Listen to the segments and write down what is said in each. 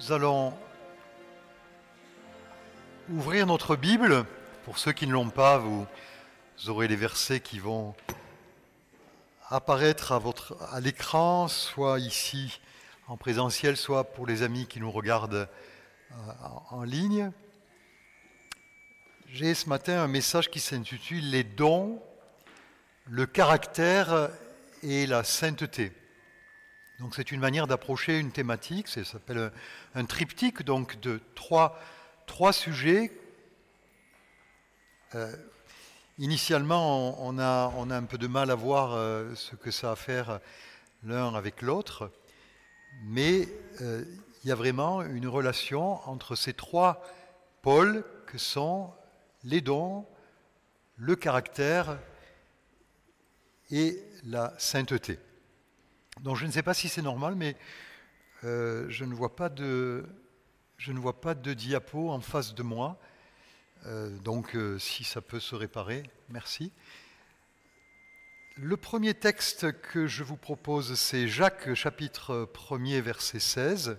Nous allons ouvrir notre Bible. Pour ceux qui ne l'ont pas, vous aurez les versets qui vont apparaître à, l'écran, soit ici en présentiel, soit pour les amis qui nous regardent euh, en ligne. J'ai ce matin un message qui s'intitule Les dons, le caractère et la sainteté. Donc c'est une manière d'approcher une thématique, ça s'appelle un, triptyque donc de trois, sujets. Euh, initialement, on, a, on, a, un peu de mal à voir euh, ce que ça a à faire l'un avec l'autre, mais euh, il y a vraiment une relation entre ces trois pôles que sont les dons, le caractère et la sainteté. Donc je ne sais pas si c'est normal, mais euh, je, ne vois pas de, diapo en face de moi. Euh, donc euh, si ça peut se réparer, merci. Le premier texte que je vous propose, c'est Jacques chapitre 1er verset 16,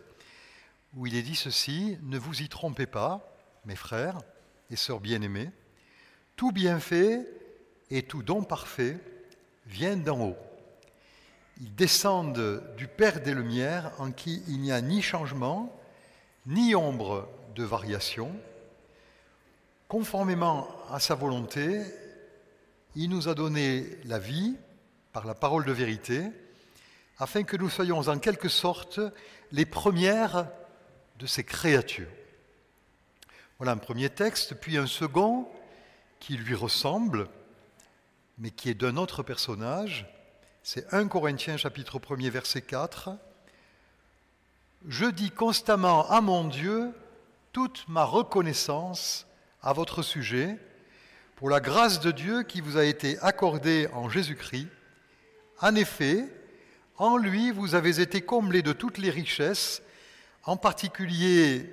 où il est dit ceci, Ne vous y trompez pas, mes frères et sœurs bien-aimés, tout bienfait et tout don parfait viennent d'en haut ils descendent du Père des Lumières en qui il n'y a ni changement, ni ombre de variation. Conformément à sa volonté, il nous a donné la vie par la parole de vérité, afin que nous soyons en quelque sorte les premières de ces créatures. Voilà un premier texte, puis un second qui lui ressemble, mais qui est d'un autre personnage, c'est 1 Corinthiens chapitre 1er verset 4. Je dis constamment à mon Dieu toute ma reconnaissance à votre sujet pour la grâce de Dieu qui vous a été accordée en Jésus-Christ. En effet, en lui, vous avez été comblés de toutes les richesses, en particulier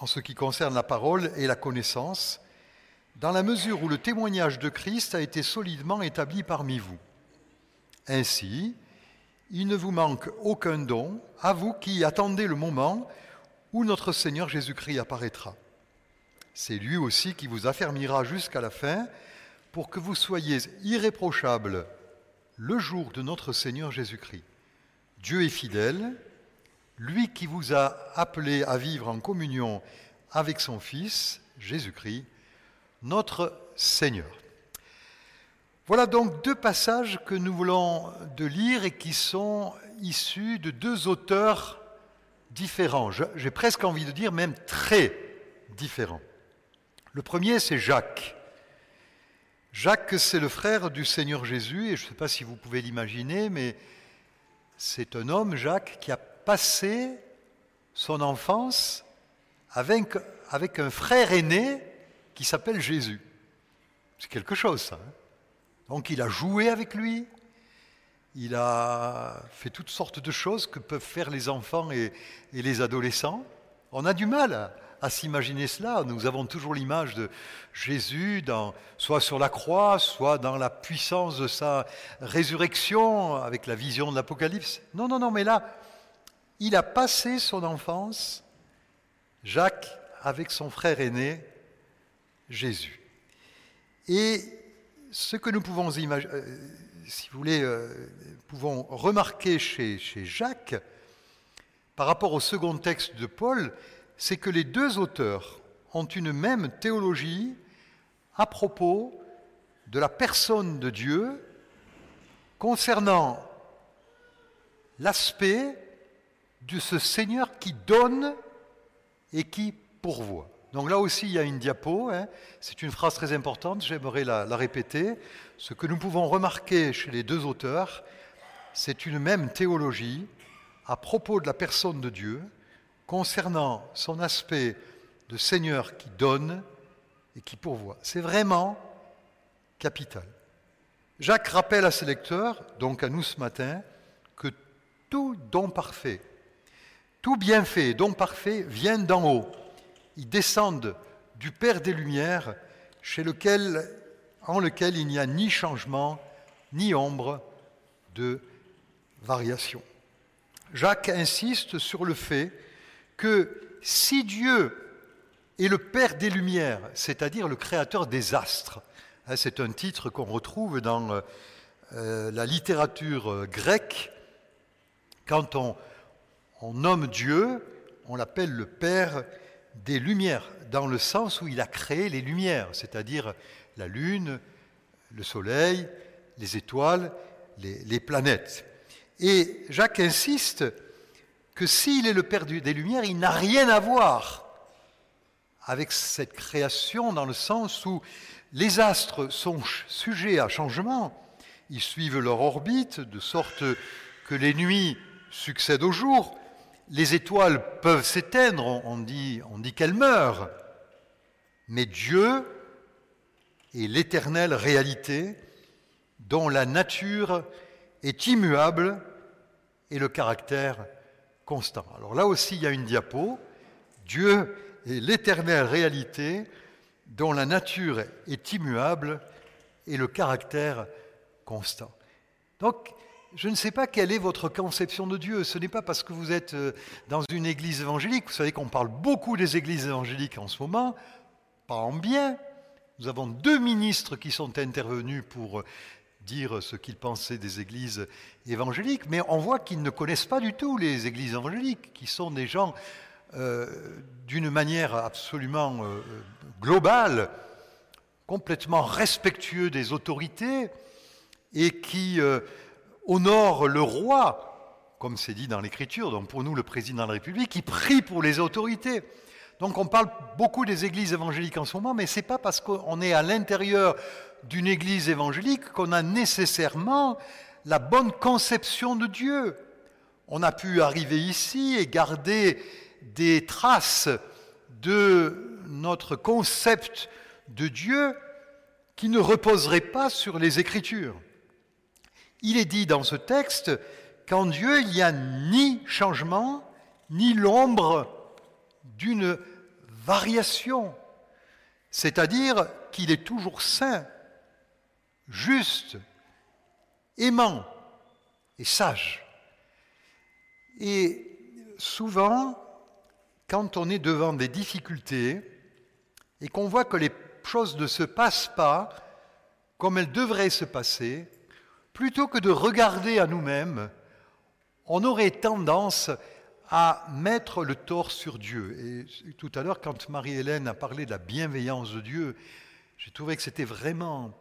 en ce qui concerne la parole et la connaissance, dans la mesure où le témoignage de Christ a été solidement établi parmi vous. Ainsi, il ne vous manque aucun don, à vous qui attendez le moment où notre Seigneur Jésus-Christ apparaîtra. C'est lui aussi qui vous affermira jusqu'à la fin pour que vous soyez irréprochables le jour de notre Seigneur Jésus-Christ. Dieu est fidèle, lui qui vous a appelé à vivre en communion avec son Fils, Jésus-Christ, notre Seigneur. Voilà donc deux passages que nous voulons de lire et qui sont issus de deux auteurs différents. J'ai presque envie de dire même très différents. Le premier, c'est Jacques. Jacques, c'est le frère du Seigneur Jésus, et je ne sais pas si vous pouvez l'imaginer, mais c'est un homme, Jacques, qui a passé son enfance avec, un frère aîné qui s'appelle Jésus. C'est quelque chose, ça. Hein donc il a joué avec lui, il a fait toutes sortes de choses que peuvent faire les enfants et, les adolescents. On a du mal à, s'imaginer cela. Nous avons toujours l'image de Jésus, soit sur la croix, soit dans la puissance de sa résurrection, avec la vision de l'Apocalypse. Non, non, non, mais là, il a passé son enfance, Jacques, avec son frère aîné, Jésus. Et ce que nous pouvons euh, euh, remarquer chez Jacques, par rapport au second texte de Paul, c'est que les deux auteurs ont une même théologie à propos de la personne de Dieu concernant l'aspect de ce Seigneur qui donne et qui pourvoit. Donc là aussi, il y a une diapo. Hein. C'est une phrase très importante, j'aimerais la, répéter. Ce que nous pouvons remarquer chez les deux auteurs, c'est une même théologie à propos de la personne de Dieu, concernant son aspect de Seigneur qui donne et qui pourvoit. C'est vraiment capital. Jacques rappelle à ses lecteurs, donc à nous ce matin, que tout don parfait, tout bienfait, don parfait vient d'en haut ils descendent du Père des Lumières, chez lequel, en lequel il n'y a ni changement, ni ombre de variation. Jacques insiste sur le fait que si Dieu est le Père des Lumières, c'est-à-dire le Créateur des astres, hein, c'est un titre qu'on retrouve dans euh, euh, la littérature grecque, quand on, on nomme Dieu, on l'appelle le Père des Lumières, dans le sens où il a créé les lumières, c'est-à-dire la Lune, le Soleil, les étoiles, les, planètes. Et Jacques insiste que s'il est le Père des Lumières, il n'a rien à voir avec cette création dans le sens où les astres sont sujets à changement, ils suivent leur orbite de sorte que les nuits succèdent aux jours, les étoiles peuvent s'éteindre, on dit, qu'elles meurent, mais Dieu est l'éternelle réalité dont la nature est immuable et le caractère constant. Alors là aussi, il y a une diapo. Dieu est l'éternelle réalité dont la nature est immuable et le caractère constant. Donc, je ne sais pas quelle est votre conception de Dieu. Ce n'est pas parce que vous êtes euh, dans une église évangélique. Vous savez qu'on parle beaucoup des églises évangéliques en ce moment, pas en bien. Nous avons deux ministres qui sont intervenus pour dire ce qu'ils pensaient des églises évangéliques, mais on voit qu'ils ne connaissent pas du tout les églises évangéliques, qui sont des gens euh, d'une manière absolument euh, globale, complètement respectueux des autorités et qui euh, honorent le roi, comme c'est dit dans l'Écriture, donc pour nous le président de la République, qui prie pour les autorités. Donc on parle beaucoup des églises évangéliques en ce moment, mais ce n'est pas parce qu'on est à l'intérieur d'une église évangélique qu'on a nécessairement la bonne conception de Dieu. On a pu arriver ici et garder des traces de notre concept de Dieu qui ne reposerait pas sur les Écritures. Il est dit dans ce texte qu'en Dieu, il n'y a ni changement, ni l'ombre d'une variation, c'est-à-dire qu'il est toujours saint, juste, aimant et sage. Et souvent, quand on est devant des difficultés et qu'on voit que les choses ne se passent pas comme elles devraient se passer, plutôt que de regarder à nous-mêmes, on aurait tendance à mettre le tort sur Dieu. Et tout à l'heure, quand Marie-Hélène a parlé de la bienveillance de Dieu, j'ai trouvé que c'était vraiment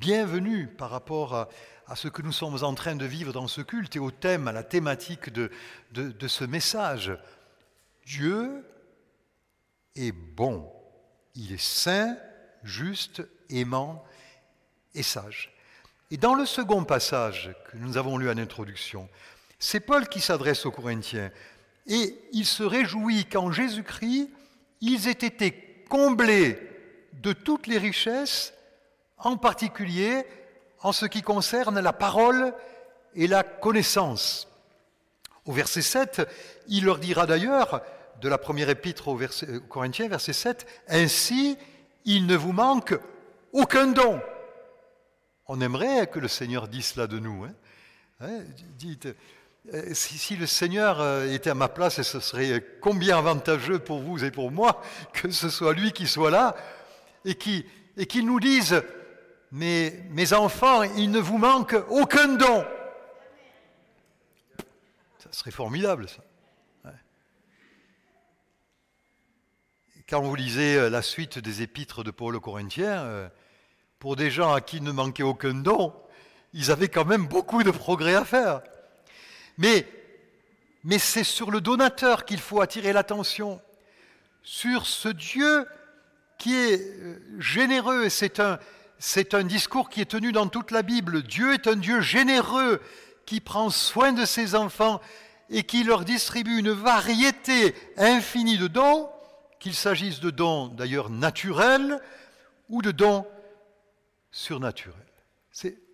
bienvenue par rapport à, ce que nous sommes en train de vivre dans ce culte et au thème, à la thématique de ce message. Dieu est bon, il est saint, juste, aimant et sage. Et dans le second passage que nous avons lu en introduction, c'est Paul qui s'adresse aux Corinthiens et il se réjouit qu'en Jésus-Christ, ils aient été comblés de toutes les richesses en particulier en ce qui concerne la parole et la connaissance. Au verset 7, il leur dira d'ailleurs, de la première épître aux, Corinthiens, verset 7, Ainsi, il ne vous manque aucun don. On aimerait que le Seigneur dise cela de nous. Hein. Hein, dites, euh, si, le Seigneur euh, était à ma place, ce serait combien avantageux pour vous et pour moi que ce soit lui qui soit là et qui, nous dise mais mes enfants, il ne vous manque aucun don. Ça serait formidable, ça. Quand vous lisez euh, la suite des épîtres de Paul aux Corinthiens, pour des gens à qui ne manquait aucun don, ils avaient quand même beaucoup de progrès à faire. Mais, mais c'est sur le donateur qu'il faut attirer l'attention, sur ce Dieu qui est euh, généreux. C'est un, c'est un discours qui est tenu dans toute la Bible. Dieu est un Dieu généreux qui prend soin de ses enfants et qui leur distribue une variété infinie de dons, qu'il s'agisse de dons d'ailleurs naturels ou de dons surnaturels.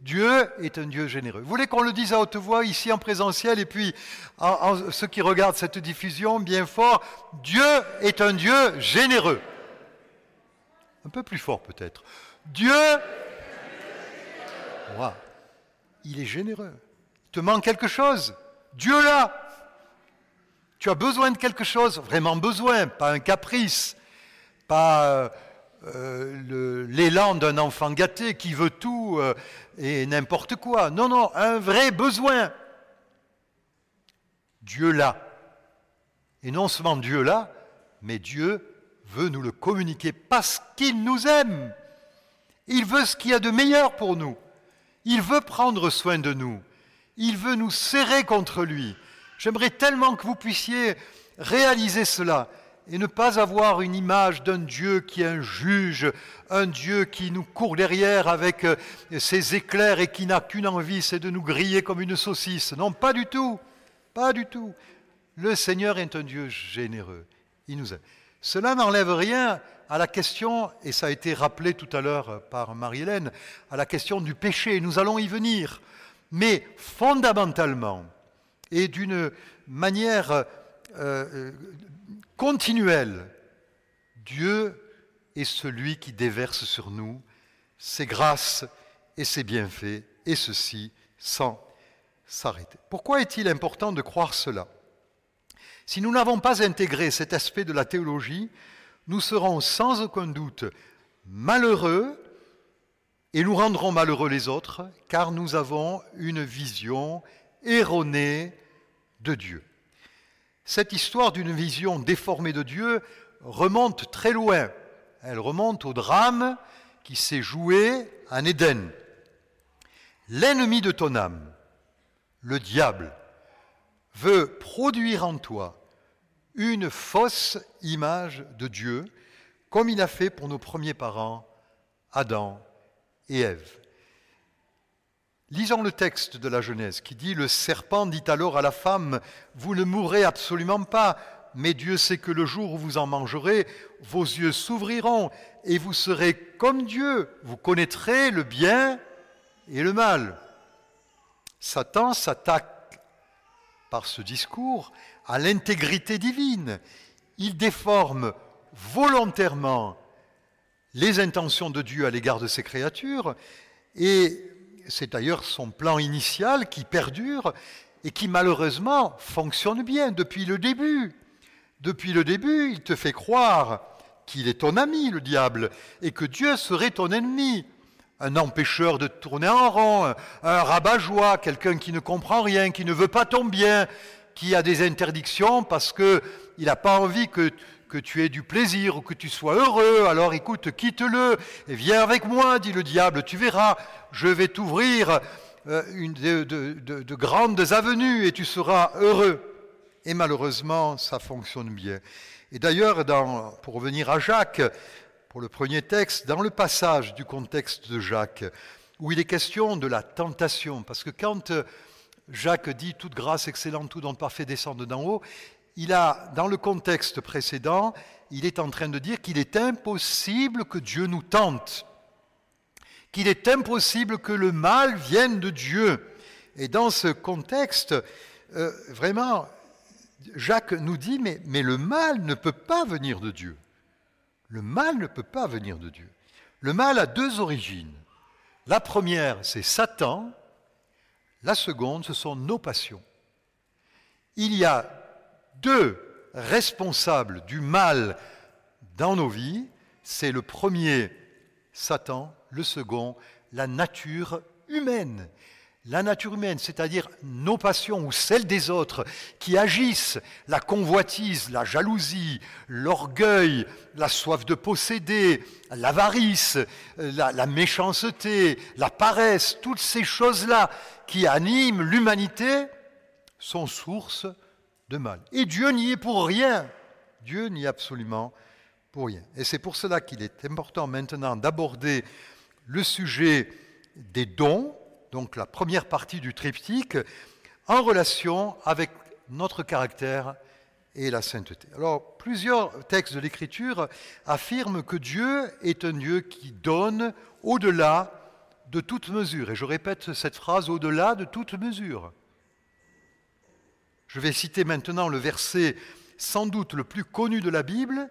Dieu est un Dieu généreux. Vous voulez qu'on le dise à haute voix ici en présentiel et puis ceux qui regardent cette diffusion bien fort, Dieu est un Dieu généreux. Un peu plus fort peut-être. Dieu, il est généreux. Il te manque quelque chose? Dieu là. Tu as besoin de quelque chose, vraiment besoin, pas un caprice, pas euh, l'élan d'un enfant gâté qui veut tout euh, et n'importe quoi. Non, non, un vrai besoin. Dieu l'a. Et non seulement Dieu l'a, mais Dieu veut nous le communiquer parce qu'il nous aime. Il veut ce qu'il y a de meilleur pour nous. Il veut prendre soin de nous. Il veut nous serrer contre lui. J'aimerais tellement que vous puissiez réaliser cela et ne pas avoir une image d'un Dieu qui est un juge, un Dieu qui nous court derrière avec euh, ses éclairs et qui n'a qu'une envie, c'est de nous griller comme une saucisse. Non, pas du tout, pas du tout. Le Seigneur est un Dieu généreux. Il nous aime. Cela n'enlève rien à la question, et ça a été rappelé tout à l'heure par Marie-Hélène, à la question du péché. Nous allons y venir. Mais fondamentalement, et d'une manière euh, euh, continuelle, Dieu est celui qui déverse sur nous ses grâces et ses bienfaits, et ceci sans s'arrêter. Pourquoi est-il important de croire cela? Si nous n'avons pas intégré cet aspect de la théologie, nous serons sans aucun doute malheureux et nous rendrons malheureux les autres, car nous avons une vision erronée de Dieu. Cette histoire d'une vision déformée de Dieu remonte très loin. Elle remonte au drame qui s'est joué en Éden. L'ennemi de ton âme, le diable, veut produire en toi une fausse image de Dieu, comme il a fait pour nos premiers parents, Adam et Ève. Lisons le texte de la Genèse qui dit, Le serpent dit alors à la femme, Vous ne mourrez absolument pas, mais Dieu sait que le jour où vous en mangerez, vos yeux s'ouvriront et vous serez comme Dieu, vous connaîtrez le bien et le mal. Satan s'attaque par ce discours à l'intégrité divine. Il déforme volontairement les intentions de Dieu à l'égard de ses créatures et c'est d'ailleurs son plan initial qui perdure et qui malheureusement fonctionne bien depuis le début. Depuis le début, il te fait croire qu'il est ton ami, le diable, et que Dieu serait ton ennemi. Un empêcheur de tourner en rond, un rabat-joie, quelqu'un qui ne comprend rien, qui ne veut pas ton bien, qui a des interdictions parce qu'il n'a pas envie que que tu aies du plaisir ou que tu sois heureux, alors écoute, quitte-le et viens avec moi, dit le diable, tu verras, je vais t'ouvrir euh, une de, grandes avenues et tu seras heureux. Et malheureusement, ça fonctionne bien. Et d'ailleurs, pour revenir à Jacques, pour le premier texte, dans le passage du contexte de Jacques, où il est question de la tentation, parce que quand Jacques dit toute grâce excellente, tout don parfait descend d'en haut, il a, dans le contexte précédent, il est en train de dire qu'il est impossible que Dieu nous tente, qu'il est impossible que le mal vienne de Dieu. Et dans ce contexte, euh, vraiment, Jacques nous dit, mais, mais le mal ne peut pas venir de Dieu. Le mal ne peut pas venir de Dieu. Le mal a deux origines. La première, c'est Satan. La seconde, ce sont nos passions. Il y a deux responsables du mal dans nos vies, c'est le premier Satan, le second la nature humaine. La nature humaine, c'est-à-dire nos passions ou celles des autres qui agissent, la convoitise, la jalousie, l'orgueil, la soif de posséder, l'avarice, la, méchanceté, la paresse, toutes ces choses-là qui animent l'humanité sont source Et Dieu n'y est pour rien. Dieu n'y est absolument pour rien. Et c'est pour cela qu'il est important maintenant d'aborder le sujet des dons, donc la première partie du triptyque, en relation avec notre caractère et la sainteté. Alors, plusieurs textes de l'Écriture affirment que Dieu est un Dieu qui donne au-delà de toute mesure. Et je répète cette phrase, au-delà de toute mesure. Je vais citer maintenant le verset sans doute le plus connu de la Bible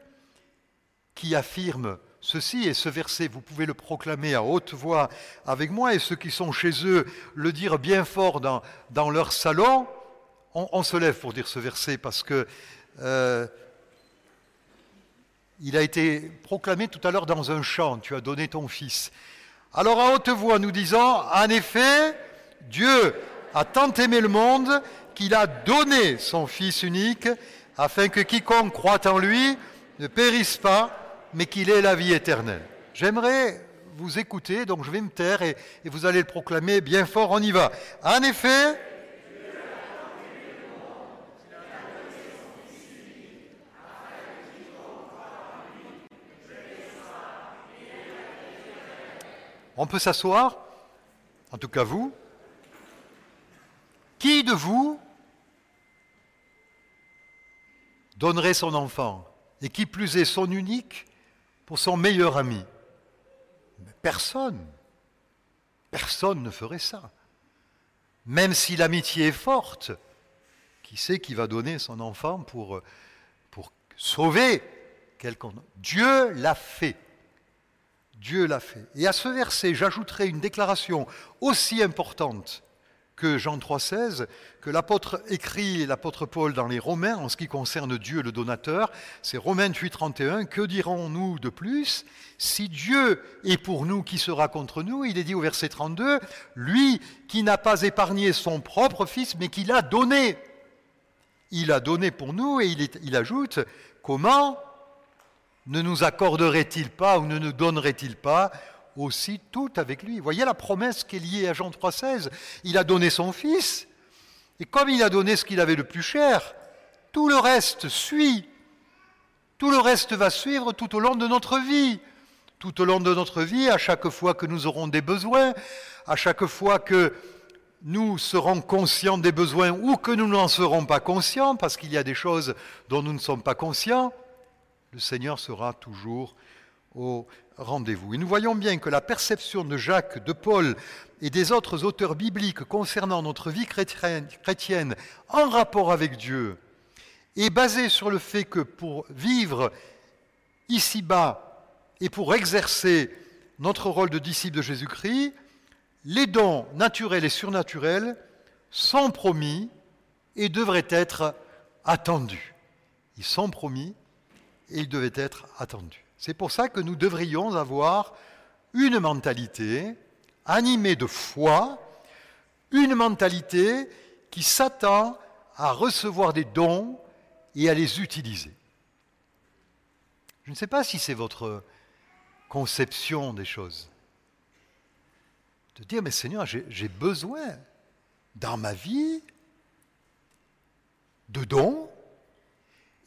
qui affirme ceci, et ce verset, vous pouvez le proclamer à haute voix avec moi, et ceux qui sont chez eux le dire bien fort dans, leur salon. on, se lève pour dire ce verset parce que euh, il a été proclamé tout à l'heure dans un chant, tu as donné ton fils. Alors à haute voix, nous disons, en effet, Dieu a tant aimé le monde qu'il a donné son Fils unique, afin que quiconque croit en lui ne périsse pas, mais qu'il ait la vie éternelle. J'aimerais vous écouter, donc je vais me taire et, vous allez le proclamer bien fort, on y va. En effet, On peut s'asseoir, en tout cas vous. Qui de vous donnerait son enfant, et qui plus est son unique, pour son meilleur ami Personne. Personne ne ferait ça. Même si l'amitié est forte, qui sait qui va donner son enfant pour, pour sauver quelqu'un? Dieu l'a fait. Dieu l'a fait. Et à ce verset, j'ajouterai une déclaration aussi importante que Jean 3,16, que l'apôtre écrit, l'apôtre Paul dans les Romains, en ce qui concerne Dieu le donateur, c'est Romains 8,31, que dirons-nous de plus? Si Dieu est pour nous, qui sera contre nous Il est dit au verset 32, lui qui n'a pas épargné son propre fils, mais qui l'a donné. Il a donné pour nous, et il, il ajoute, comment? Ne nous accorderait-il pas ou ne nous donnerait-il pas? Aussi tout avec lui Voyez la promesse qui est liée à Jean 3,16. Il a donné son Fils, et comme il a donné ce qu'il avait de plus cher, tout le reste suit. Tout le reste va suivre tout au long de notre vie. Tout au long de notre vie, à chaque fois que nous aurons des besoins, à chaque fois que nous serons conscients des besoins ou que nous n'en serons pas conscients, parce qu'il y a des choses dont nous ne sommes pas conscients, le Seigneur sera toujours au Et nous voyons bien que la perception de Jacques, de Paul et des autres auteurs bibliques concernant notre vie chrétienne en rapport avec Dieu est basée sur le fait que pour vivre ici-bas et pour exercer notre rôle de disciple de Jésus-Christ, les dons naturels et surnaturels sont promis et devraient être attendus. Ils sont promis et il devait être attendu. C'est pour ça que nous devrions avoir une mentalité animée de foi, une mentalité qui s'attend à recevoir des dons et à les utiliser. Je ne sais pas si c'est votre conception des choses. De dire, mais Seigneur, j'ai besoin dans ma vie de dons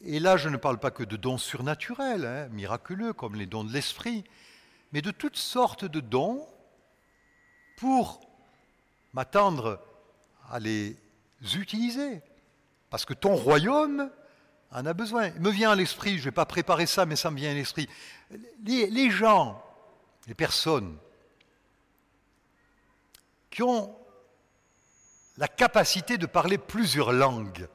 et là, je ne parle pas que de dons surnaturels, hein, miraculeux, comme les dons de l'esprit, mais de toutes sortes de dons pour m'attendre à les utiliser. Parce que ton royaume en a besoin. Il me vient à l'esprit, je ne vais pas préparer ça, mais ça me vient à l'esprit. Les, les gens, les personnes qui ont la capacité de parler plusieurs langues,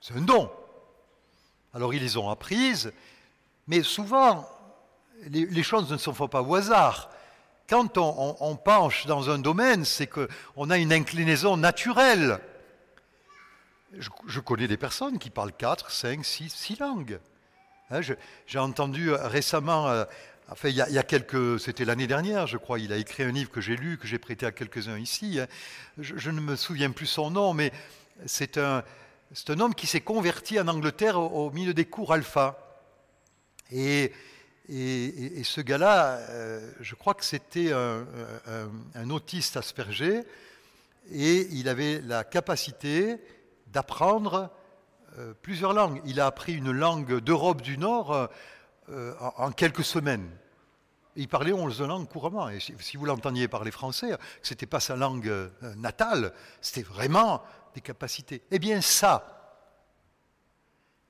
c'est un don. Alors ils les ont apprises, mais souvent, les, choses ne se font pas au hasard. Quand on, penche dans un domaine, c'est qu'on a une inclinaison naturelle. Je, connais des personnes qui parlent 4, 5, 6, 6 langues. Hein, j'ai entendu récemment, euh, enfin il y, a, quelques, c'était l'année dernière, je crois, il a écrit un livre que j'ai lu, que j'ai prêté à quelques-uns ici. Hein. je, ne me souviens plus son nom, mais c'est un, c'est un homme qui s'est converti en Angleterre au, milieu des cours alpha. Et, ce gars-là, euh, je crois que c'était un, autiste aspergé, et il avait la capacité d'apprendre euh, plusieurs langues. Il a appris une langue d'Europe du Nord euh, en, quelques semaines. il parlait onze langues couramment. Et si, vous l'entendiez parler français, ce n'était pas sa langue natale, c'était vraiment capacités. Eh bien ça,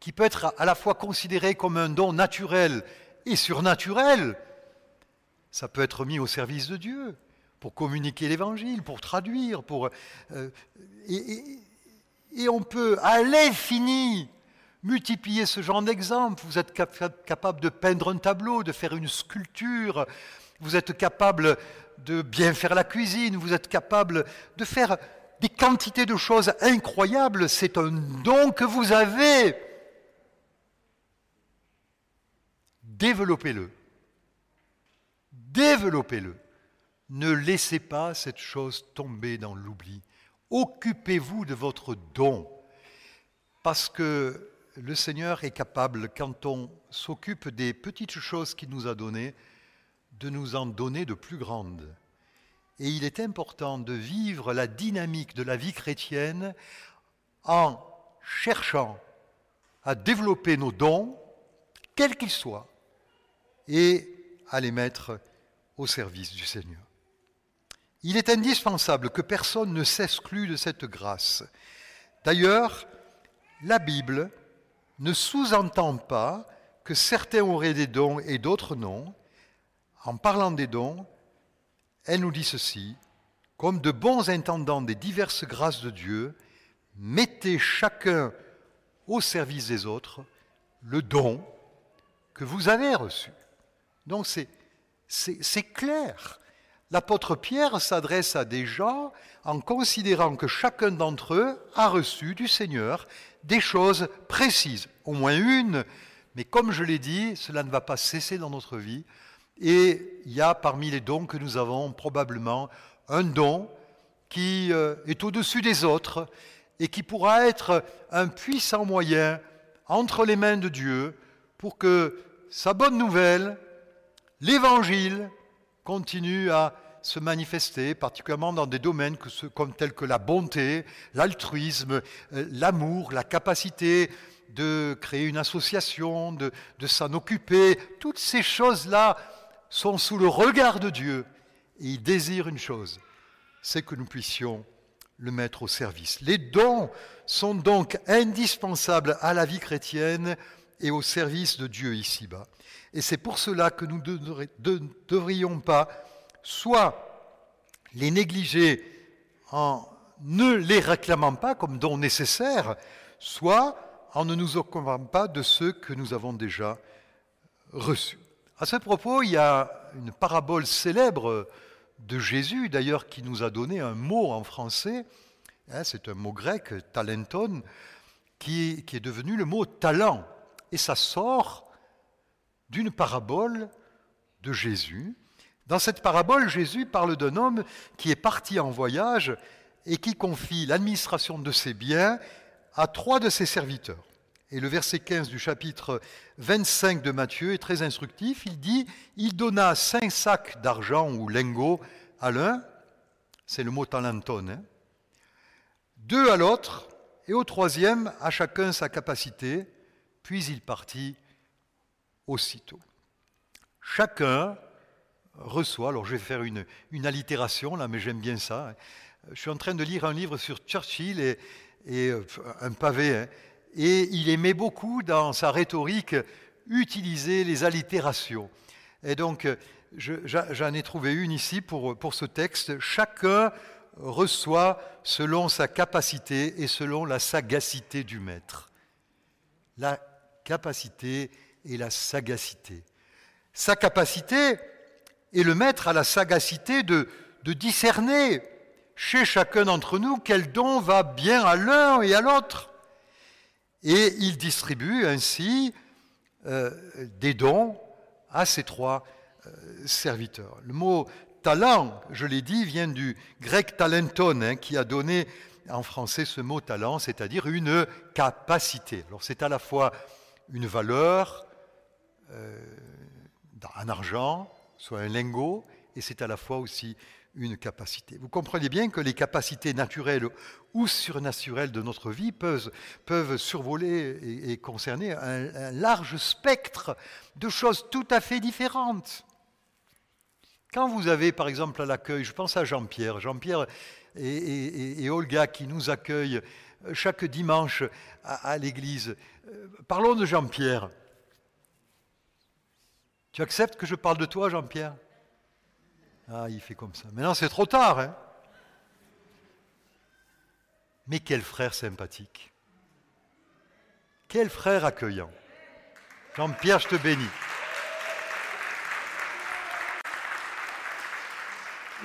qui peut être à la fois considéré comme un don naturel et surnaturel, ça peut être mis au service de Dieu pour communiquer l'évangile, pour traduire, pour euh, et, on peut à l'infini multiplier ce genre d'exemples. Vous êtes capable de peindre un tableau, de faire une sculpture, vous êtes capable de bien faire la cuisine, vous êtes capable de faire des quantités de choses incroyables. C'est un don que vous avez. Développez-le. Développez-le. Ne laissez pas cette chose tomber dans l'oubli. Occupez-vous de votre don. Parce que le Seigneur est capable, quand on s'occupe des petites choses qu'il nous a données, de nous en donner de plus grandes. Et il est important de vivre la dynamique de la vie chrétienne en cherchant à développer nos dons, quels qu'ils soient, et à les mettre au service du Seigneur. Il est indispensable que personne ne s'exclue de cette grâce. D'ailleurs, la Bible ne sous-entend pas que certains auraient des dons et d'autres non. En parlant des dons, elle nous dit ceci, comme de bons intendants des diverses grâces de Dieu, mettez chacun au service des autres le don que vous avez reçu. Donc c'est clair. L'apôtre Pierre s'adresse à des gens en considérant que chacun d'entre eux a reçu du Seigneur des choses précises, au moins une, mais comme je l'ai dit, cela ne va pas cesser dans notre vie. Et il y a parmi les dons que nous avons probablement un don qui euh, est au-dessus des autres et qui pourra être un puissant moyen entre les mains de Dieu pour que sa bonne nouvelle, l'Évangile, continue à se manifester, particulièrement dans des domaines comme tels que la bonté, l'altruisme, euh, l'amour, la capacité de créer une association, de, de s'en occuper. Toutes ces choses-là sont sous le regard de Dieu. Et il désire une chose, c'est que nous puissions le mettre au service. Les dons sont donc indispensables à la vie chrétienne et au service de Dieu ici-bas. Et c'est pour cela que nous ne devrions pas soit les négliger en ne les réclamant pas comme dons nécessaires, soit en ne nous occupant pas de ceux que nous avons déjà reçus. À ce propos, il y a une parabole célèbre de Jésus, d'ailleurs, qui nous a donné un mot en français, hein, c'est un mot grec, talenton, qui, qui est devenu le mot talent. Et ça sort d'une parabole de Jésus. Dans cette parabole, Jésus parle d'un homme qui est parti en voyage et qui confie l'administration de ses biens à trois de ses serviteurs. Et le verset 15 du chapitre 25 de Matthieu est très instructif. Il dit, il donna cinq sacs d'argent ou lingots à l'un, c'est le mot talenton, hein, deux à l'autre, et au troisième, à chacun sa capacité, puis il partit aussitôt. Chacun reçoit, alors je vais faire une, allitération là, mais j'aime bien ça. Hein. Je suis en train de lire un livre sur Churchill et, et euh, un pavé, hein, et il aimait beaucoup dans sa rhétorique utiliser les allitérations. Et donc, j'en ai trouvé une ici pour, pour ce texte. Chacun reçoit selon sa capacité et selon la sagacité du maître. La capacité et la sagacité. Sa capacité, et le maître a la sagacité de, de discerner chez chacun d'entre nous quel don va bien à l'un et à l'autre. Et il distribue ainsi euh, des dons à ces trois euh, serviteurs. Le mot talent, je l'ai dit, vient du grec talenton, hein, qui a donné en français ce mot talent, c'est-à-dire une capacité. Alors c'est à la fois une valeur, euh, un argent, soit un lingot, et c'est à la fois aussi une capacité. Vous comprenez bien que les capacités naturelles ou surnaturelles de notre vie peuvent, survoler et, concerner un, large spectre de choses tout à fait différentes. Quand vous avez, par exemple, à l'accueil, je pense à Jean-Pierre, Jean-Pierre et, Olga qui nous accueillent chaque dimanche à l'église. Euh, parlons de Jean-Pierre. Tu acceptes que je parle de toi, Jean-Pierre? Ah, il fait comme ça. Maintenant, c'est trop tard. Hein Mais quel frère sympathique. Quel frère accueillant. Jean-Pierre, je te bénis.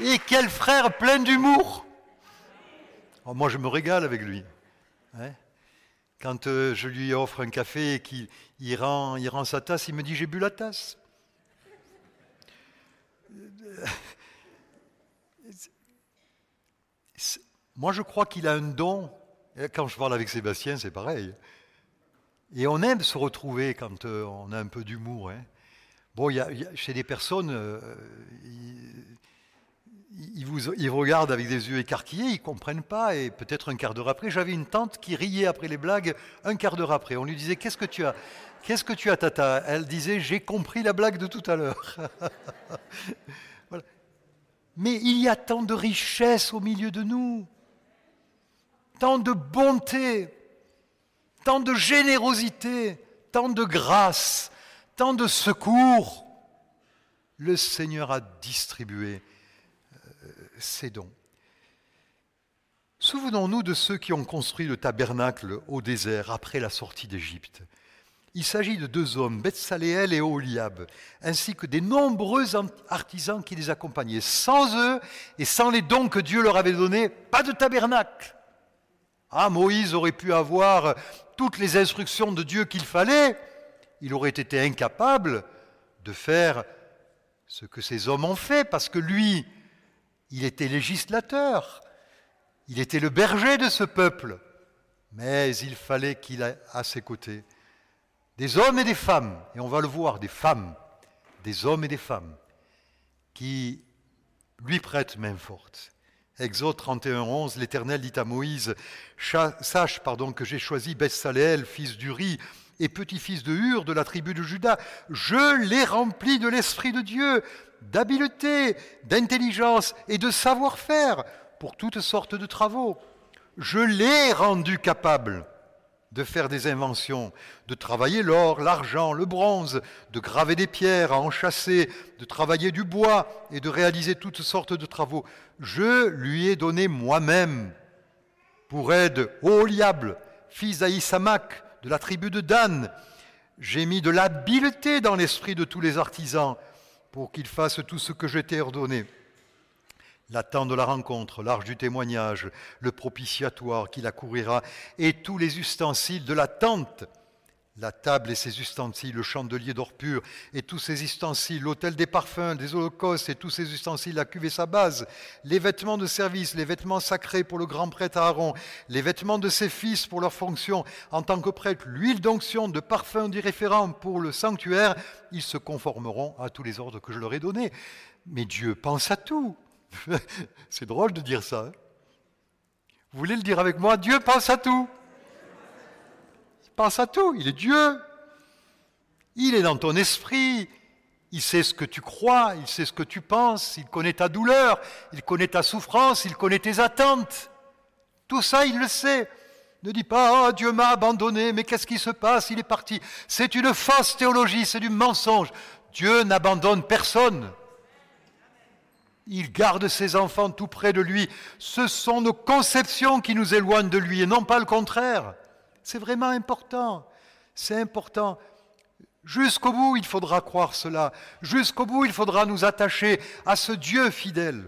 Et quel frère plein d'humour. Oh, moi, je me régale avec lui. Hein. Quand euh, je lui offre un café et qu'il rend, sa tasse, il me dit J'ai bu la tasse. Moi, je crois qu'il a un don. Quand je parle avec Sébastien, c'est pareil. Et on aime se retrouver quand euh, on a un peu d'humour. Hein. Bon, y a, chez des personnes, euh, ils, ils, regardent avec des yeux écarquillés, ils ne comprennent pas, et peut-être un quart d'heure après, j'avais une tante qui riait après les blagues un quart d'heure après. On lui disait Qu'est-ce que tu as Qu'est-ce que tu as, tata? Elle disait J'ai compris la blague de tout à l'heure. Mais il y a tant de richesse au milieu de nous, tant de bonté, tant de générosité, tant de grâce, tant de secours. Le Seigneur a distribué euh, ses dons. Souvenons-nous de ceux qui ont construit le tabernacle au désert après la sortie d'Égypte. Il s'agit de deux hommes, Betsaléel et Oliab, ainsi que des nombreux artisans qui les accompagnaient. Sans eux et sans les dons que Dieu leur avait donnés, pas de tabernacle. Ah, Moïse aurait pu avoir toutes les instructions de Dieu qu'il fallait, il aurait été incapable de faire ce que ces hommes ont fait, parce que lui, il était législateur, il était le berger de ce peuple, mais il fallait qu'il ait à ses côtés des hommes et des femmes, et on va le voir, des femmes, des hommes et des femmes, qui lui prêtent main forte. Exode 31, 11, l'Éternel dit à Moïse, sache pardon, que j'ai choisi Bessaléel, fils d'Uri, et petit-fils de Hur de la tribu de Juda. Je l'ai rempli de l'Esprit de Dieu, d'habileté, d'intelligence et de savoir-faire pour toutes sortes de travaux. Je l'ai rendu capable de faire des inventions, de travailler l'or, l'argent, le bronze, de graver des pierres, à enchasser, de travailler du bois et de réaliser toutes sortes de travaux. Je lui ai donné moi-même pour aide Oliable, fils d'Aïsamak, de la tribu de Dan. J'ai mis de l'habileté dans l'esprit de tous les artisans pour qu'ils fassent tout ce que je t'ai ordonné la tente de la rencontre, l'arche du témoignage, le propitiatoire qui la couvrira, et tous les ustensiles de la tente, la table et ses ustensiles, le chandelier d'or pur et tous ses ustensiles, l'autel des parfums, des holocaustes et tous ses ustensiles, la cuve et sa base, les vêtements de service, les vêtements sacrés pour le grand prêtre Aaron, les vêtements de ses fils pour leur fonction en tant que prêtre, l'huile d'onction, de parfum référent pour le sanctuaire, ils se conformeront à tous les ordres que je leur ai donnés. Mais Dieu pense à tout. C'est drôle de dire ça. Hein. Vous voulez le dire avec moi Dieu pense à tout. Il pense à tout. Il est Dieu. Il est dans ton esprit. Il sait ce que tu crois, il sait ce que tu penses, il connaît ta douleur, il connaît ta souffrance, il connaît tes attentes. Tout ça, il le sait. Ne dis pas, oh, Dieu m'a abandonné, mais qu'est-ce qui se passe? Il est parti. C'est une fausse théologie, c'est du mensonge. Dieu n'abandonne personne. Il garde ses enfants tout près de lui. Ce sont nos conceptions qui nous éloignent de lui et non pas le contraire. C'est vraiment important. C'est important. Jusqu'au bout, il faudra croire cela. Jusqu'au bout, il faudra nous attacher à ce Dieu fidèle.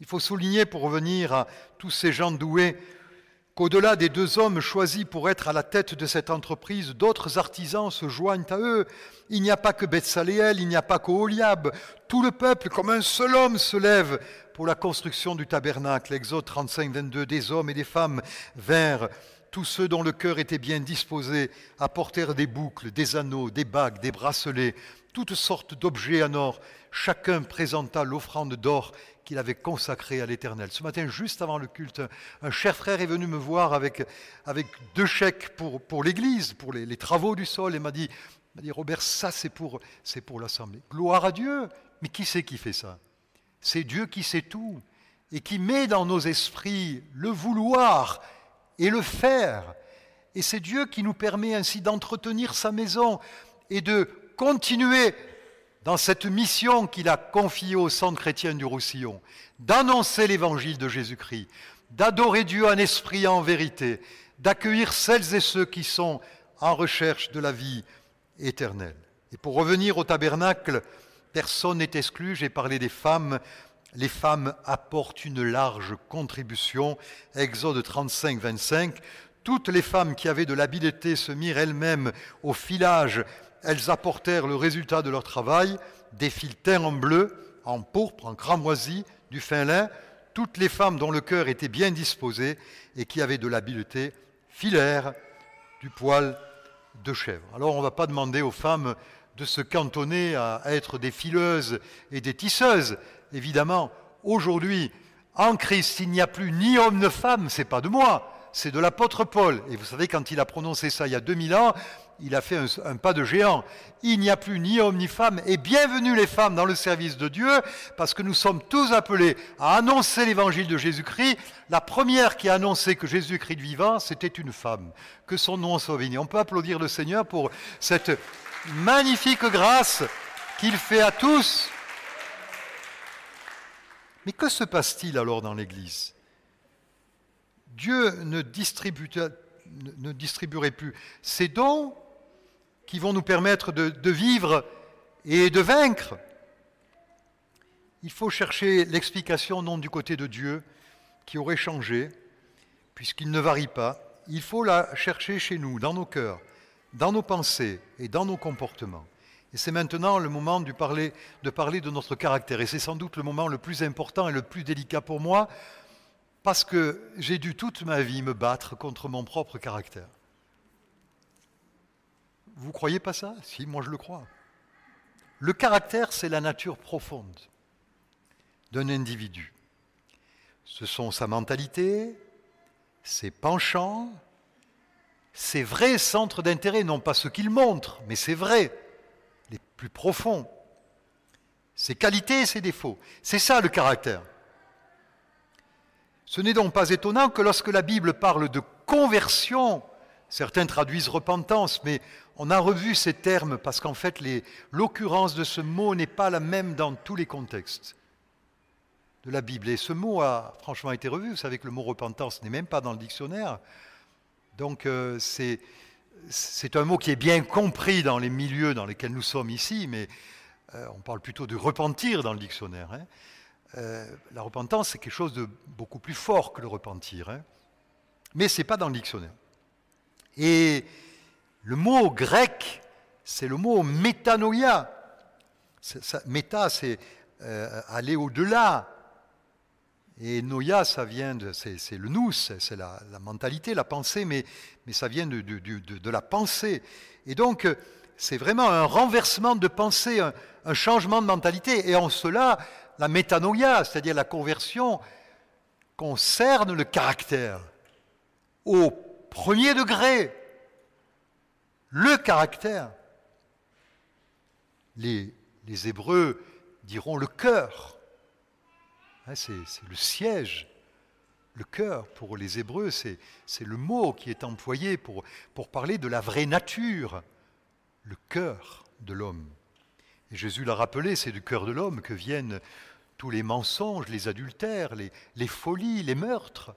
Il faut souligner, pour revenir à tous ces gens doués, qu'au-delà des deux hommes choisis pour être à la tête de cette entreprise, d'autres artisans se joignent à eux. Il n'y a pas que Betsaléel, il n'y a pas qu'Oliab. Tout le peuple, comme un seul homme, se lève pour la construction du tabernacle. Exode 35, 22, des hommes et des femmes vinrent tous ceux dont le cœur était bien disposé apportèrent des boucles, des anneaux, des bagues, des bracelets, toutes sortes d'objets en or. Chacun présenta l'offrande d'or qu'il avait consacrée à l'Éternel. Ce matin, juste avant le culte, un cher frère est venu me voir avec, avec deux chèques pour, pour l'Église, pour les, travaux du sol, et m'a dit, dit Robert, ça c'est pour, pour l'Assemblée. Gloire à Dieu. Mais qui c'est qui fait ça? C'est Dieu qui sait tout et qui met dans nos esprits le vouloir et le faire. Et c'est Dieu qui nous permet ainsi d'entretenir sa maison et de continuer dans cette mission qu'il a confiée au centre chrétien du Roussillon, d'annoncer l'évangile de Jésus-Christ, d'adorer Dieu en esprit et en vérité, d'accueillir celles et ceux qui sont en recherche de la vie éternelle. Et pour revenir au tabernacle, personne n'est exclu, j'ai parlé des femmes, les femmes apportent une large contribution. Exode 35, 25. Toutes les femmes qui avaient de l'habileté se mirent elles-mêmes au filage. Elles apportèrent le résultat de leur travail, des fils teints en bleu, en pourpre, en cramoisi, du fin lin. Toutes les femmes dont le cœur était bien disposé et qui avaient de l'habileté filèrent du poil de chèvre. Alors on ne va pas demander aux femmes de se cantonner à être des fileuses et des tisseuses. Évidemment, aujourd'hui, en Christ, il n'y a plus ni homme ni femme, c'est pas de moi, c'est de l'apôtre Paul. Et vous savez, quand il a prononcé ça il y a 2000 ans, il a fait un, pas de géant. Il n'y a plus ni homme ni femme, et bienvenue les femmes dans le service de Dieu, parce que nous sommes tous appelés à annoncer l'évangile de Jésus-Christ. La première qui a annoncé que Jésus-Christ vivant, c'était une femme. Que son nom soit béni. On peut applaudir le Seigneur pour cette magnifique grâce qu'il fait à tous. Mais que se passe-t-il alors dans l'Église? Dieu ne, distribuerait plus ces dons qui vont nous permettre de, vivre et de vaincre. Il faut chercher l'explication non du côté de Dieu qui aurait changé, puisqu'il ne varie pas. Il faut la chercher chez nous, dans nos cœurs, dans nos pensées et dans nos comportements. Et c'est maintenant le moment de parler de notre caractère. Et c'est sans doute le moment le plus important et le plus délicat pour moi, parce que j'ai dû toute ma vie me battre contre mon propre caractère. Vous croyez pas ça? Si, moi je le crois. Le caractère, c'est la nature profonde d'un individu. Ce sont sa mentalité, ses penchants, ses vrais centres d'intérêt, non pas ce qu'il montre, mais c'est vrai les plus profonds, ses qualités et ses défauts. C'est ça le caractère. Ce n'est donc pas étonnant que lorsque la Bible parle de conversion, certains traduisent repentance, mais on a revu ces termes parce qu'en fait l'occurrence de ce mot n'est pas la même dans tous les contextes de la Bible. Et ce mot a franchement été revu. Vous savez que le mot repentance n'est même pas dans le dictionnaire. Donc euh, c'est un mot qui est bien compris dans les milieux dans lesquels nous sommes ici, mais euh, on parle plutôt de repentir dans le dictionnaire. Hein. Euh, la repentance, c'est quelque chose de beaucoup plus fort que le repentir. Hein. Mais ce n'est pas dans le dictionnaire. Et le mot grec, c'est le mot métanoïa. méta, c'est euh, aller au-delà. Et noia, ça vient de, c'est, le nous, c'est la, mentalité, la pensée, mais, mais ça vient de, de, la pensée. Et donc, c'est vraiment un renversement de pensée, un, changement de mentalité. Et en cela, la métanoïa, c'est-à-dire la conversion, concerne le caractère. Au premier degré, le caractère. Les, Hébreux diront le cœur. Hein, c'est le siège. Le cœur, pour les Hébreux, c'est le mot qui est employé pour, pour parler de la vraie nature, le cœur de l'homme. Jésus l'a rappelé, c'est du cœur de l'homme que viennent tous les mensonges, les adultères, les, folies, les meurtres.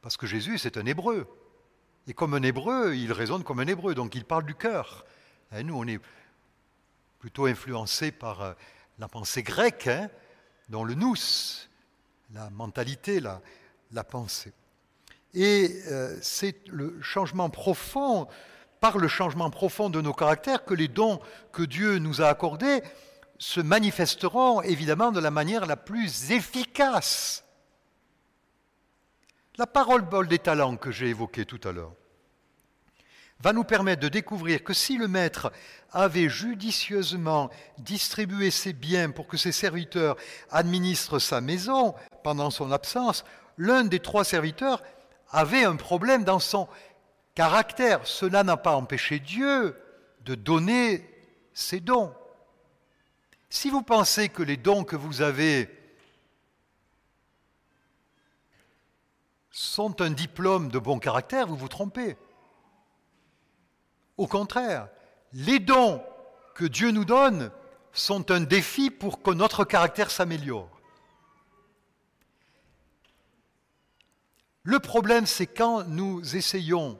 Parce que Jésus, c'est un Hébreu. Et comme un Hébreu, il raisonne comme un Hébreu, donc il parle du cœur. Et nous, on est plutôt influencés par euh, la pensée grecque, hein, dans le nous, la mentalité, la, la pensée. Et euh, c'est le changement profond, par le changement profond de nos caractères, que les dons que Dieu nous a accordés se manifesteront évidemment de la manière la plus efficace. La parole bol des talents que j'ai évoquée tout à l'heure va nous permettre de découvrir que si le maître avait judicieusement distribué ses biens pour que ses serviteurs administrent sa maison pendant son absence, l'un des trois serviteurs avait un problème dans son caractère. Cela n'a pas empêché Dieu de donner ses dons. Si vous pensez que les dons que vous avez sont un diplôme de bon caractère, vous vous trompez. Au contraire, les dons que Dieu nous donne sont un défi pour que notre caractère s'améliore. Le problème, c'est quand nous essayons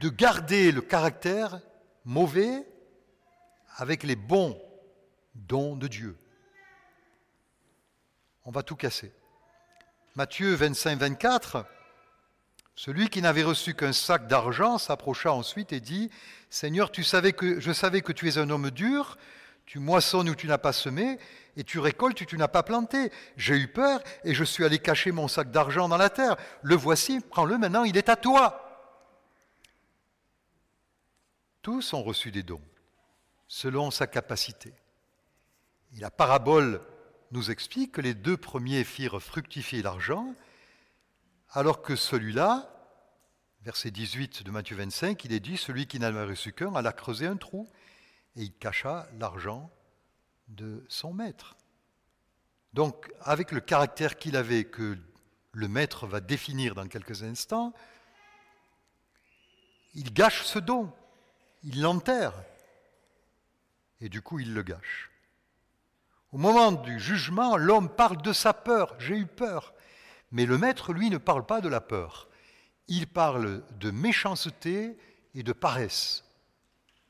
de garder le caractère mauvais avec les bons dons de Dieu. on va tout casser. Matthieu 25, 24, celui qui n'avait reçu qu'un sac d'argent s'approcha ensuite et dit, Seigneur, tu savais que, je savais que tu es un homme dur, tu moissonnes où tu n'as pas semé, et tu récoltes où tu n'as pas planté. J'ai eu peur et je suis allé cacher mon sac d'argent dans la terre. Le voici, prends-le maintenant, il est à toi. Tous ont reçu des dons, selon sa capacité. Et la parabole nous explique que les deux premiers firent fructifier l'argent, alors que celui-là, verset 18 de Matthieu 25, il est dit, celui qui n'avait reçu qu'un alla creuser un trou, et il cacha l'argent de son maître. Donc, avec le caractère qu'il avait, que le maître va définir dans quelques instants, il gâche ce don, il l'enterre, et du coup il le gâche. Au moment du jugement, l'homme parle de sa peur, j'ai eu peur, mais le maître, lui, ne parle pas de la peur, il parle de méchanceté et de paresse.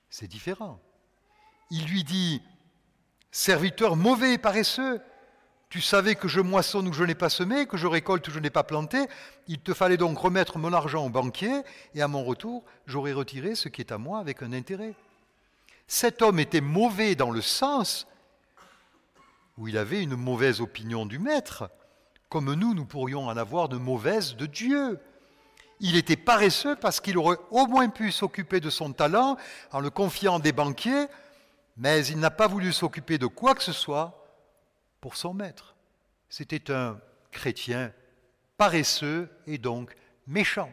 C'est différent. Il lui dit, Serviteur mauvais et paresseux, tu savais que je moissonne où je n'ai pas semé, que je récolte où je n'ai pas planté. Il te fallait donc remettre mon argent au banquier, et à mon retour, j'aurais retiré ce qui est à moi avec un intérêt. Cet homme était mauvais dans le sens où il avait une mauvaise opinion du maître, comme nous, nous pourrions en avoir de mauvaises de Dieu. Il était paresseux parce qu'il aurait au moins pu s'occuper de son talent en le confiant des banquiers mais il n'a pas voulu s'occuper de quoi que ce soit pour son maître. C'était un chrétien paresseux et donc méchant.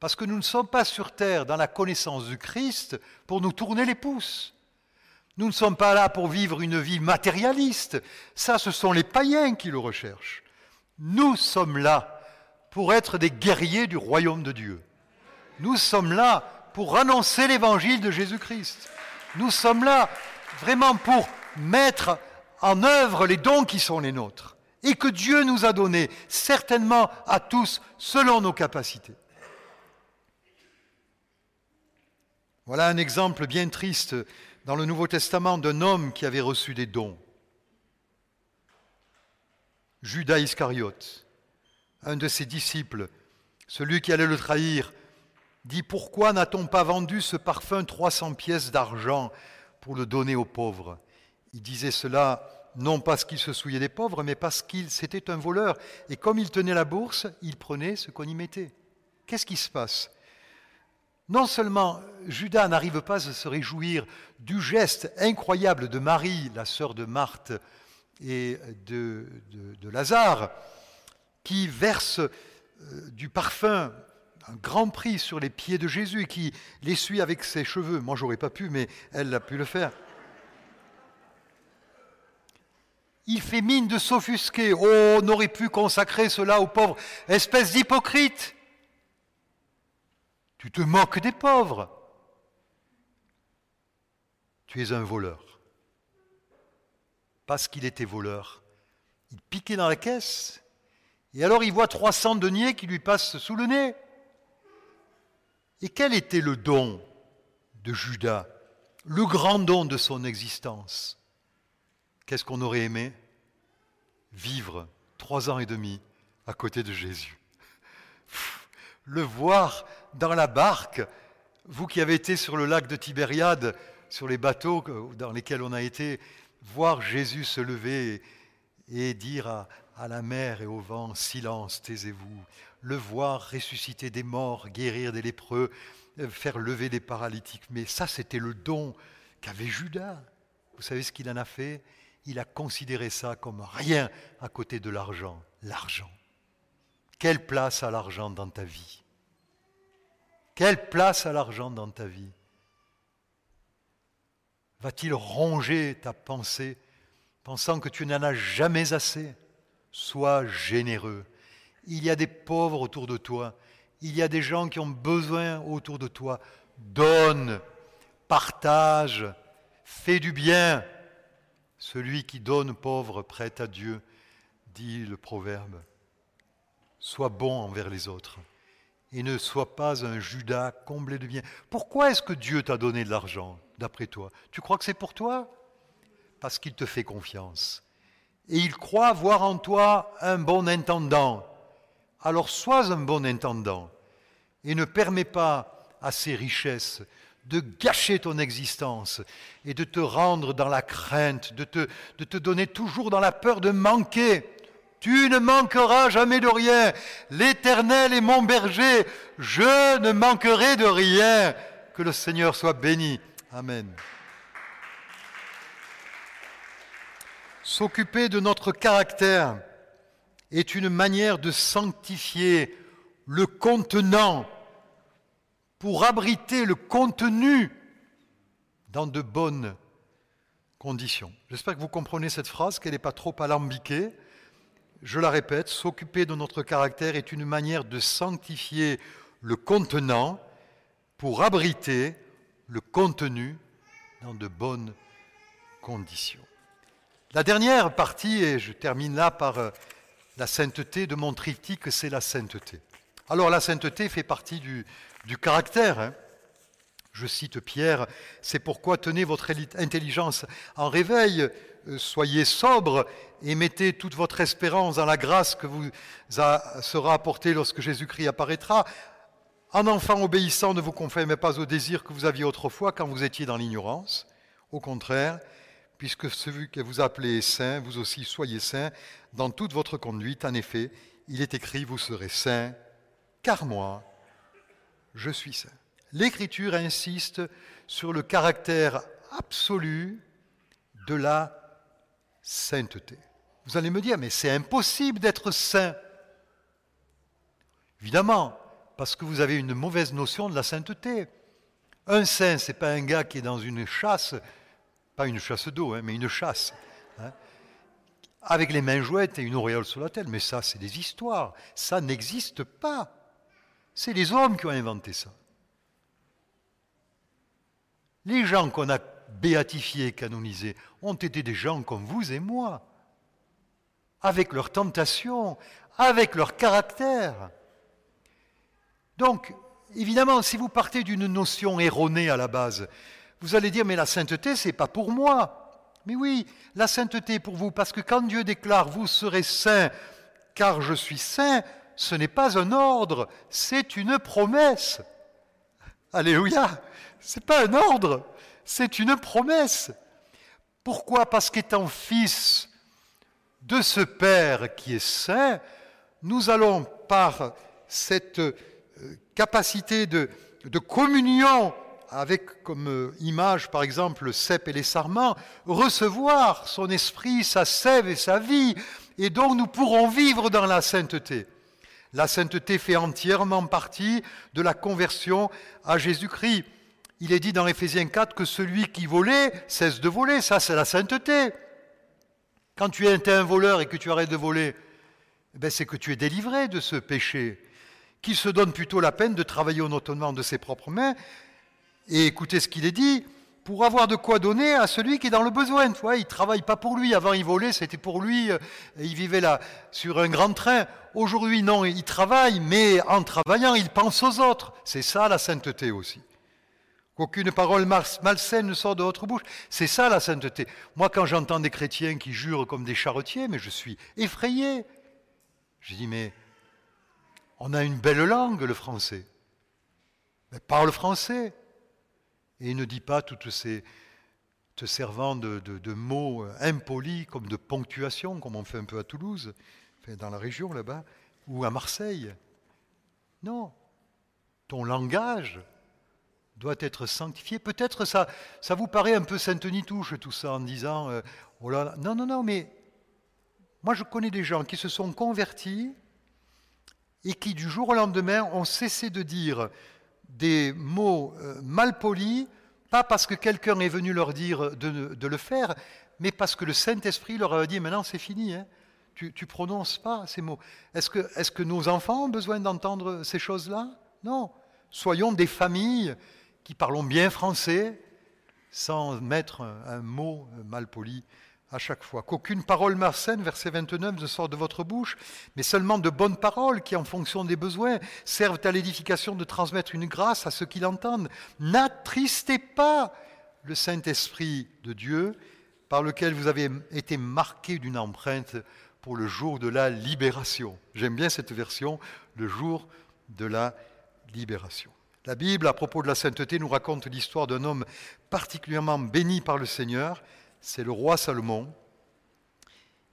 Parce que nous ne sommes pas sur terre dans la connaissance du Christ pour nous tourner les pouces. Nous ne sommes pas là pour vivre une vie matérialiste. Ça, ce sont les païens qui le recherchent. Nous sommes là pour être des guerriers du royaume de Dieu. Nous sommes là pour annoncer l'évangile de Jésus-Christ. Nous sommes là vraiment pour mettre en œuvre les dons qui sont les nôtres et que Dieu nous a donnés, certainement à tous, selon nos capacités. Voilà un exemple bien triste dans le Nouveau Testament d'un homme qui avait reçu des dons. Judas Iscariote, un de ses disciples, celui qui allait le trahir, dit Pourquoi n'a-t-on pas vendu ce parfum 300 pièces d'argent pour le donner aux pauvres? Il disait cela non parce qu'il se souillait des pauvres, mais parce qu'il c'était un voleur. Et comme il tenait la bourse, il prenait ce qu'on y mettait. Qu'est-ce qui se passe? Non seulement Judas n'arrive pas à se réjouir du geste incroyable de Marie, la sœur de Marthe et de, Lazare, qui verse euh, du parfum un grand prix sur les pieds de Jésus qui l'essuie avec ses cheveux. Moi, j'aurais pas pu, mais elle a pu le faire. Il fait mine de s'offusquer. Oh, on aurait pu consacrer cela aux pauvres. Espèce d'hypocrite. Tu te moques des pauvres. Tu es un voleur. Parce qu'il était voleur. Il piquait dans la caisse. Et alors il voit 300 deniers qui lui passent sous le nez. Et quel était le don de Judas, le grand don de son existence Qu'est-ce qu'on aurait aimé Vivre trois ans et demi à côté de Jésus? Le voir dans la barque, vous qui avez été sur le lac de Tibériade, sur les bateaux dans lesquels on a été, voir Jésus se lever et dire à, la mer et au vent, silence, taisez-vous le voir ressusciter des morts, guérir des lépreux, euh, faire lever des paralytiques. Mais ça, c'était le don qu'avait Judas. Vous savez ce qu'il en a fait? Il a considéré ça comme rien à côté de l'argent. L'argent. Quelle place a l'argent dans ta vie? Quelle place a l'argent dans ta vie? Va-t-il ronger ta pensée, pensant que tu n'en as jamais assez? Sois généreux il y a des pauvres autour de toi. Il y a des gens qui ont besoin autour de toi. Donne, partage, fais du bien. Celui qui donne pauvre prête à Dieu, dit le proverbe. Sois bon envers les autres et ne sois pas un Judas comblé de bien. Pourquoi est-ce que Dieu t'a donné de l'argent, d'après toi? Tu crois que c'est pour toi? Parce qu'il te fait confiance et il croit voir en toi un bon intendant. Alors sois un bon intendant et ne permets pas à ces richesses de gâcher ton existence et de te rendre dans la crainte, de te, de te donner toujours dans la peur de manquer. Tu ne manqueras jamais de rien. L'Éternel est mon berger. Je ne manquerai de rien. Que le Seigneur soit béni. Amen. S'occuper de notre caractère est une manière de sanctifier le contenant pour abriter le contenu dans de bonnes conditions. J'espère que vous comprenez cette phrase, qu'elle n'est pas trop alambiquée. Je la répète, s'occuper de notre caractère est une manière de sanctifier le contenant pour abriter le contenu dans de bonnes conditions. La dernière partie, et je termine là par euh, la sainteté de mon triptyque, c'est la sainteté. Alors la sainteté fait partie du, caractère. Hein. Je cite Pierre, c'est pourquoi tenez votre intelligence en réveil, euh, soyez sobre et mettez toute votre espérance dans la grâce que vous sera apportée lorsque Jésus-Christ apparaîtra. En enfant obéissant, ne vous conformez pas au désir que vous aviez autrefois quand vous étiez dans l'ignorance. Au contraire, puisque celui que vous appelez saint, vous aussi soyez saint dans toute votre conduite. En effet, il est écrit, vous serez saint, car moi, je suis saint. L'Écriture insiste sur le caractère absolu de la sainteté. Vous allez me dire, mais c'est impossible d'être saint. Évidemment, parce que vous avez une mauvaise notion de la sainteté. Un saint, ce n'est pas un gars qui est dans une chasse, pas une chasse d'eau, hein, mais une chasse, hein, avec les mains jouettes et une auréole sur la tête. Mais ça, c'est des histoires. Ça n'existe pas. C'est les hommes qui ont inventé ça. Les gens qu'on a béatifiés, canonisés, ont été des gens comme vous et moi, avec leurs tentations, avec leur caractère. Donc, évidemment, si vous partez d'une notion erronée à la base, vous allez dire, mais la sainteté, c'est pas pour moi. Mais oui, la sainteté pour vous, parce que quand Dieu déclare, vous serez saints, car je suis saint, ce n'est pas un ordre, c'est une promesse. Alléluia, c'est pas un ordre, c'est une promesse. Pourquoi? Parce qu'étant fils de ce Père qui est saint, nous allons par cette euh, capacité de, de communion avec comme euh, image par exemple le cep et les sarments, recevoir son esprit, sa sève et sa vie, et donc nous pourrons vivre dans la sainteté. La sainteté fait entièrement partie de la conversion à Jésus-Christ. Il est dit dans Éphésiens 4 que celui qui volait cesse de voler. Ça, c'est la sainteté. Quand tu es un voleur et que tu arrêtes de voler, eh ben, c'est que tu es délivré de ce péché, qui se donne plutôt la peine de travailler autonome de ses propres mains. Et écoutez ce qu'il est dit, pour avoir de quoi donner à celui qui est dans le besoin. Tu vois, il travaille pas pour lui. Avant, il volait, c'était pour lui. Euh, il vivait là sur un grand train. Aujourd'hui, non, il travaille, mais en travaillant, il pense aux autres. C'est ça la sainteté aussi. Qu'aucune parole malsaine ne sort de votre bouche. C'est ça la sainteté. Moi, quand j'entends des chrétiens qui jurent comme des charretiers, mais je suis effrayé. Je dis, mais on a une belle langue, le français. Mais parle français. Et ne dis pas toutes ces te servant de, mots impolis comme de ponctuation, comme on fait un peu à Toulouse, dans la région là-bas, ou à Marseille. Non. Ton langage doit être sanctifié. Peut-être ça, ça vous paraît un peu sainte-nitouche tout ça en disant euh, oh Non, non, non, mais moi je connais des gens qui se sont convertis et qui du jour au lendemain ont cessé de dire des mots euh, mal polis, pas parce que quelqu'un est venu leur dire de, le faire, mais parce que le Saint-Esprit leur a dit maintenant c'est fini, hein. tu ne prononces pas ces mots. Est-ce que, nos enfants ont besoin d'entendre ces choses-là? Non. Soyons des familles qui parlons bien français sans mettre un, mot mal poli à chaque fois. Qu'aucune parole malsaine, verset 29, ne sort de votre bouche, mais seulement de bonnes paroles qui, en fonction des besoins, servent à l'édification de transmettre une grâce à ceux qui l'entendent. N'attristez pas le Saint-Esprit de Dieu par lequel vous avez été marqué d'une empreinte pour le jour de la libération. J'aime bien cette version, le jour de la libération. La Bible, à propos de la sainteté, nous raconte l'histoire d'un homme particulièrement béni par le Seigneur, c'est le roi Salomon.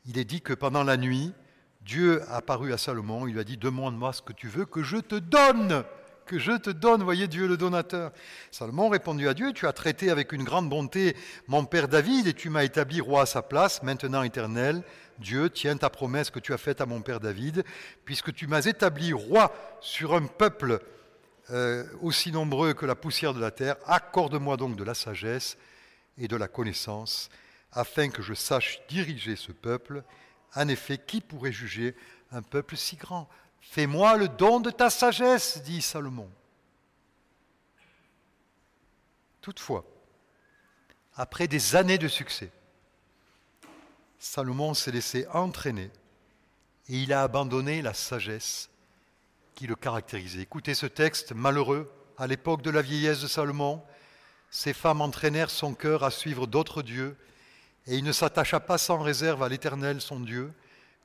Il est dit que pendant la nuit, Dieu a apparu à Salomon, il lui a dit Demande-moi ce que tu veux que je te donne que je te donne, voyez Dieu le donateur. Salomon répondit à Dieu, tu as traité avec une grande bonté mon père David et tu m'as établi roi à sa place, maintenant éternel. Dieu, tiens ta promesse que tu as faite à mon père David, puisque tu m'as établi roi sur un peuple euh, aussi nombreux que la poussière de la terre, accorde-moi donc de la sagesse et de la connaissance, afin que je sache diriger ce peuple. En effet, qui pourrait juger un peuple si grand? Fais-moi le don de ta sagesse, dit Salomon. Toutefois, après des années de succès, Salomon s'est laissé entraîner et il a abandonné la sagesse qui le caractérisait. Écoutez ce texte malheureux. À l'époque de la vieillesse de Salomon, ces femmes entraînèrent son cœur à suivre d'autres dieux et il ne s'attacha pas sans réserve à l'Éternel, son Dieu,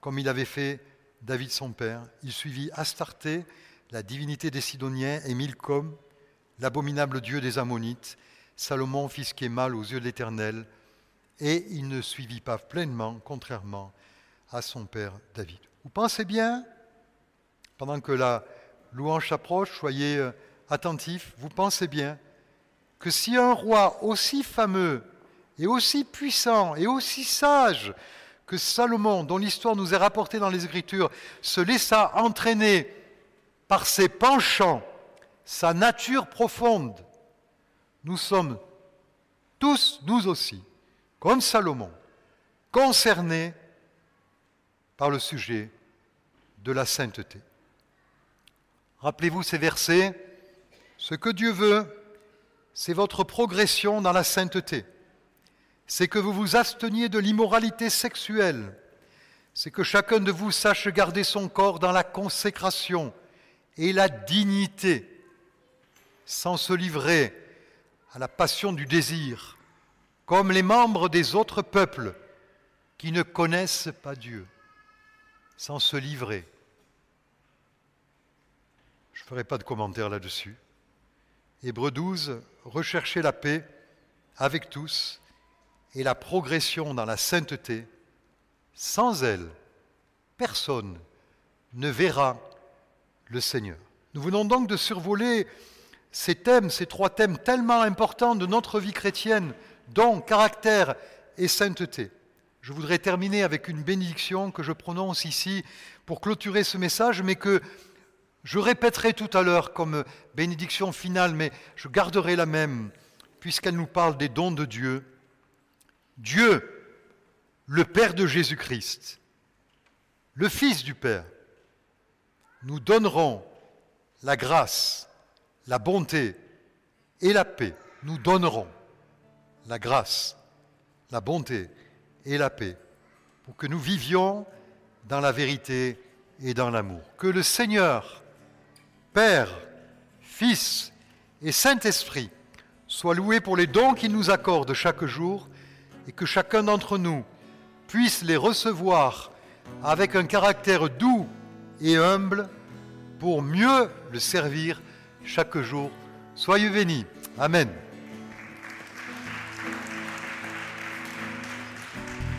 comme il avait fait David son père. Il suivit Astarté, la divinité des Sidoniens, et Milcom, l'abominable dieu des Ammonites. Salomon fit ce mal aux yeux de l'Éternel, et il ne suivit pas pleinement, contrairement à son père David. Vous pensez bien, pendant que la louange s'approche, soyez euh, attentifs, vous pensez bien que si un roi aussi fameux et aussi puissant et aussi sage que Salomon, dont l'histoire nous est rapportée dans les Écritures, se laissa entraîner par ses penchants, sa nature profonde, nous sommes tous, nous aussi, comme Salomon, concernés par le sujet de la sainteté. Rappelez-vous ces versets, ce que Dieu veut, c'est votre progression dans la sainteté c'est que vous vous absteniez de l'immoralité sexuelle, c'est que chacun de vous sache garder son corps dans la consécration et la dignité, sans se livrer à la passion du désir, comme les membres des autres peuples qui ne connaissent pas Dieu, sans se livrer. Je ne ferai pas de commentaire là-dessus. Hébreu 12, recherchez la paix avec tous et la progression dans la sainteté, sans elle, personne ne verra le Seigneur. Nous venons donc de survoler ces thèmes, ces trois thèmes tellement importants de notre vie chrétienne, dont caractère et sainteté. Je voudrais terminer avec une bénédiction que je prononce ici pour clôturer ce message, mais que je répéterai tout à l'heure comme bénédiction finale, mais je garderai la même, puisqu'elle nous parle des dons de Dieu Dieu, le Père de Jésus-Christ, le Fils du Père, nous donnerons la grâce, la bonté et la paix. Nous donnerons la grâce, la bonté et la paix pour que nous vivions dans la vérité et dans l'amour. Que le Seigneur, Père, Fils et Saint-Esprit soient loués pour les dons qu'il nous accorde chaque jour et que chacun d'entre nous puisse les recevoir avec un caractère doux et humble pour mieux le servir chaque jour. Soyez bénis. Amen.